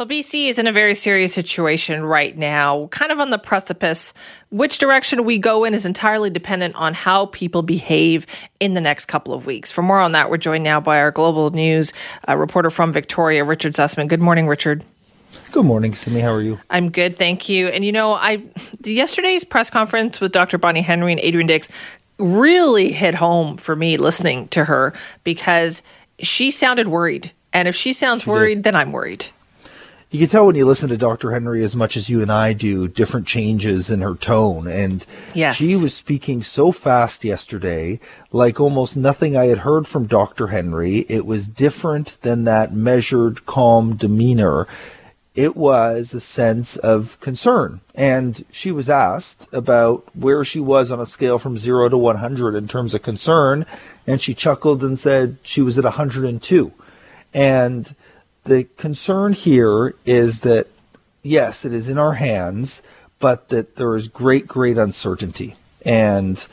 Well, BC is in a very serious situation right now, kind of on the precipice. Which direction we go in is entirely dependent on how people behave in the next couple of weeks. For more on that, we're joined now by our global news uh, reporter from Victoria, Richard Zussman. Good morning, Richard. Good morning, Simi. How are you? I'm good, thank you. And you know, I yesterday's press conference with Dr. Bonnie Henry and Adrian Dix really hit home for me listening to her because she sounded worried. And if she sounds worried, then I'm worried you can tell when you listen to Dr. Henry as much as you and I do, different changes in her tone. And yes. she was speaking so fast yesterday, like almost nothing I had heard from Dr. Henry. It was different than that measured, calm demeanor. It was a sense of concern. And she was asked about where she was on a scale from zero to 100 in terms of concern. And she chuckled and said she was at 102. And the concern here is that, yes, it is in our hands, but that there is great, great uncertainty. And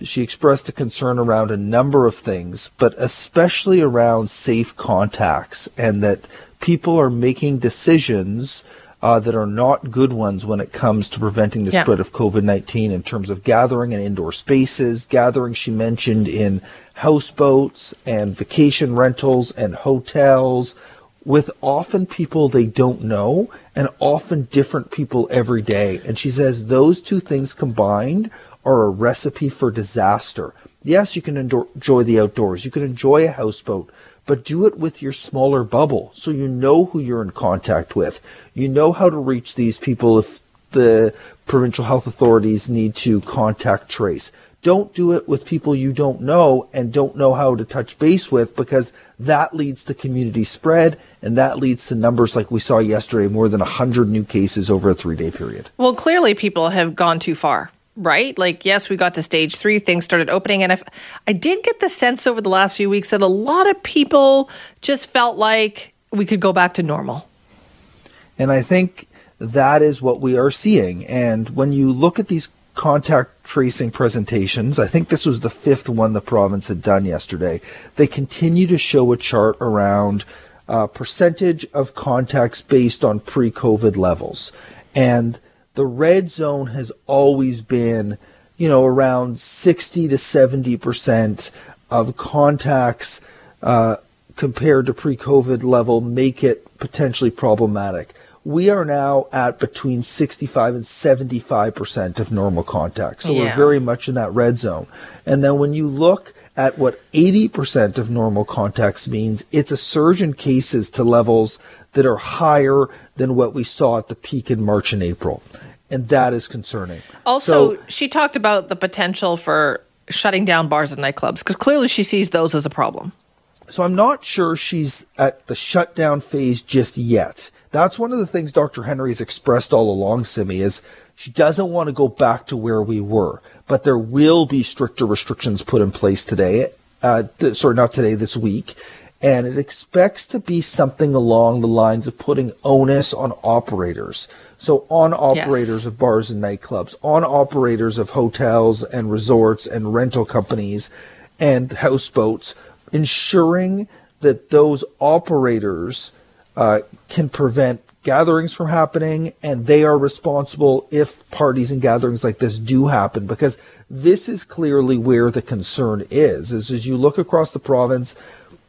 she expressed a concern around a number of things, but especially around safe contacts and that people are making decisions uh, that are not good ones when it comes to preventing the yeah. spread of COVID 19 in terms of gathering in indoor spaces, gathering, she mentioned, in houseboats and vacation rentals and hotels, with often people they don't know and often different people every day. And she says those two things combined are a recipe for disaster. Yes, you can enjoy the outdoors. You can enjoy a houseboat, but do it with your smaller bubble so you know who you're in contact with. You know how to reach these people if the provincial health authorities need to contact trace. Don't do it with people you don't know and don't know how to touch base with because that leads to community spread and that leads to numbers like we saw yesterday more than 100 new cases over a three day period. Well, clearly people have gone too far right? Like, yes, we got to stage three, things started opening. And if, I did get the sense over the last few weeks that a lot of people just felt like we could go back to normal. And I think that is what we are seeing. And when you look at these contact tracing presentations. I think this was the fifth one the province had done yesterday. They continue to show a chart around uh, percentage of contacts based on pre COVID levels. And the red zone has always been, you know, around 60 to 70% of contacts uh, compared to pre COVID level make it potentially problematic we are now at between 65 and 75% of normal contact. So yeah. we're very much in that red zone. And then when you look at what 80% of normal contacts means, it's a surge in cases to levels that are higher than what we saw at the peak in March and April. And that is concerning. Also, so, she talked about the potential for shutting down bars and nightclubs because clearly she sees those as a problem. So I'm not sure she's at the shutdown phase just yet. That's one of the things Dr. Henry has expressed all along, Simi, is she doesn't want to go back to where we were, but there will be stricter restrictions put in place today. Uh, th- sorry, not today, this week. And it expects to be something along the lines of putting onus on operators. So on operators yes. of bars and nightclubs, on operators of hotels and resorts and rental companies and houseboats, ensuring that those operators uh, can prevent gatherings from happening and they are responsible if parties and gatherings like this do happen because this is clearly where the concern is is as you look across the province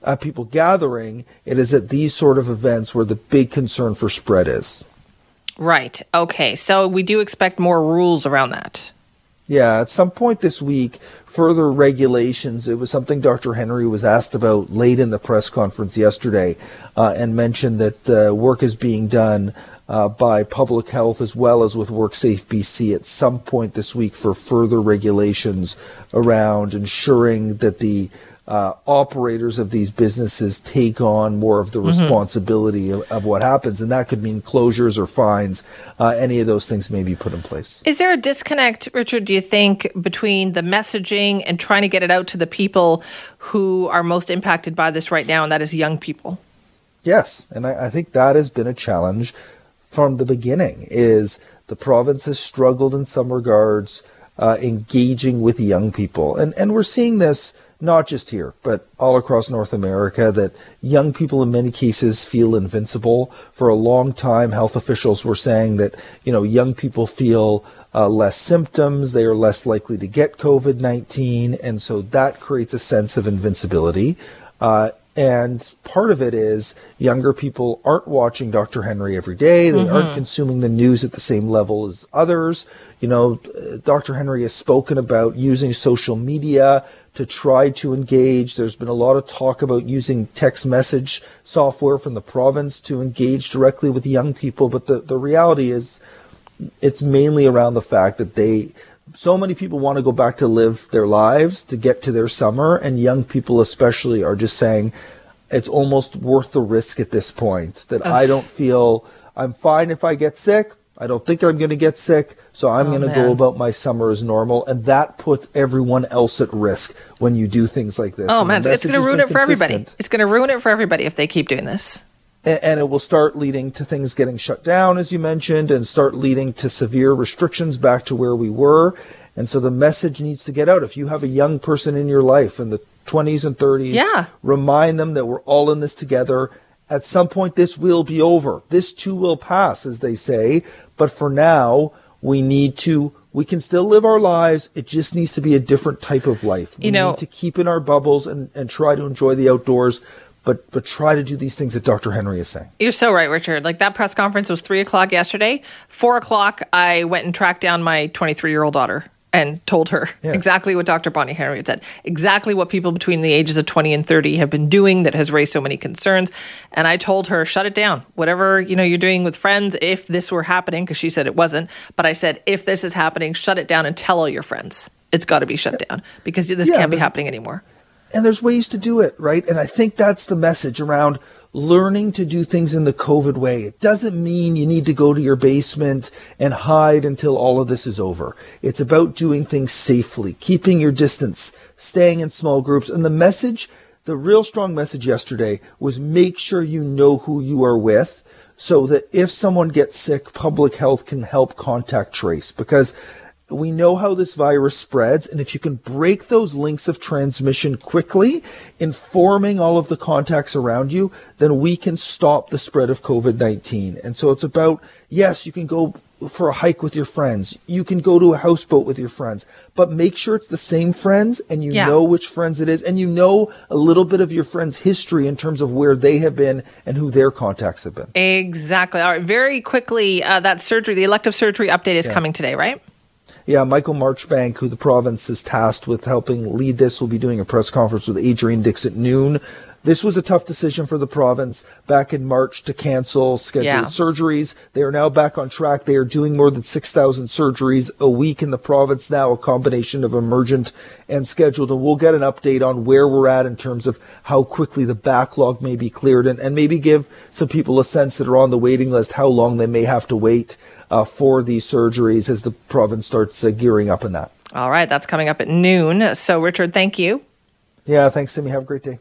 at people gathering it is at these sort of events where the big concern for spread is. Right. Okay. So we do expect more rules around that yeah, at some point this week, further regulations. It was something Dr. Henry was asked about late in the press conference yesterday uh, and mentioned that uh, work is being done uh, by public health as well as with WorkSafe BC at some point this week for further regulations around ensuring that the uh, operators of these businesses take on more of the mm-hmm. responsibility of, of, what happens, and that could mean closures or fines. Uh, any of those things may be put in place. Is there a disconnect, Richard? Do you think between the messaging and trying to get it out to the people who are most impacted by this right now, and that is young people? Yes, and I, I think that has been a challenge from the beginning. Is the province has struggled in some regards uh, engaging with young people, and and we're seeing this not just here, but all across North America, that young people in many cases feel invincible. For a long time, health officials were saying that, you know, young people feel uh, less symptoms, they are less likely to get COVID 19, and so that creates a sense of invincibility. Uh, and part of it is younger people aren't watching Dr. Henry every day. They mm-hmm. aren't consuming the news at the same level as others. You know, Dr. Henry has spoken about using social media to try to engage. There's been a lot of talk about using text message software from the province to engage directly with young people. But the, the reality is, it's mainly around the fact that they, so many people want to go back to live their lives to get to their summer, and young people especially are just saying it's almost worth the risk at this point. That I don't feel I'm fine if I get sick. I don't think I'm going to get sick, so I'm oh, going to go about my summer as normal, and that puts everyone else at risk when you do things like this. Oh and man, it's going to ruin it for everybody. It's going to ruin it for everybody if they keep doing this and it will start leading to things getting shut down, as you mentioned, and start leading to severe restrictions back to where we were. And so the message needs to get out. If you have a young person in your life in the 20s and 30s, yeah. remind them that we're all in this together. At some point, this will be over. This too will pass, as they say. But for now, we need to we can still live our lives. It just needs to be a different type of life. We you know, need to keep in our bubbles and, and try to enjoy the outdoors but but try to do these things that Dr. Henry is saying. You're so right, Richard. Like that press conference was three o'clock yesterday. Four o'clock, I went and tracked down my 23 year old daughter and told her yeah. exactly what Dr. Bonnie Henry had said, exactly what people between the ages of 20 and 30 have been doing that has raised so many concerns. And I told her, shut it down. Whatever, you know, you're doing with friends, if this were happening, because she said it wasn't, but I said, if this is happening, shut it down and tell all your friends. It's got to be shut down because this yeah, can't be happening anymore and there's ways to do it, right? And I think that's the message around learning to do things in the COVID way. It doesn't mean you need to go to your basement and hide until all of this is over. It's about doing things safely, keeping your distance, staying in small groups. And the message, the real strong message yesterday was make sure you know who you are with so that if someone gets sick, public health can help contact trace because we know how this virus spreads, and if you can break those links of transmission quickly, informing all of the contacts around you, then we can stop the spread of COVID 19. And so it's about, yes, you can go for a hike with your friends, you can go to a houseboat with your friends, but make sure it's the same friends and you yeah. know which friends it is, and you know a little bit of your friend's history in terms of where they have been and who their contacts have been. Exactly. All right. Very quickly, uh, that surgery, the elective surgery update is yeah. coming today, right? Yeah, Michael Marchbank, who the province is tasked with helping lead this, will be doing a press conference with Adrian Dix at noon. This was a tough decision for the province back in March to cancel scheduled yeah. surgeries. They are now back on track. They are doing more than 6,000 surgeries a week in the province now, a combination of emergent and scheduled. And we'll get an update on where we're at in terms of how quickly the backlog may be cleared and, and maybe give some people a sense that are on the waiting list how long they may have to wait uh, for these surgeries as the province starts uh, gearing up in that. All right, that's coming up at noon. So, Richard, thank you. Yeah, thanks, Simi. Have a great day.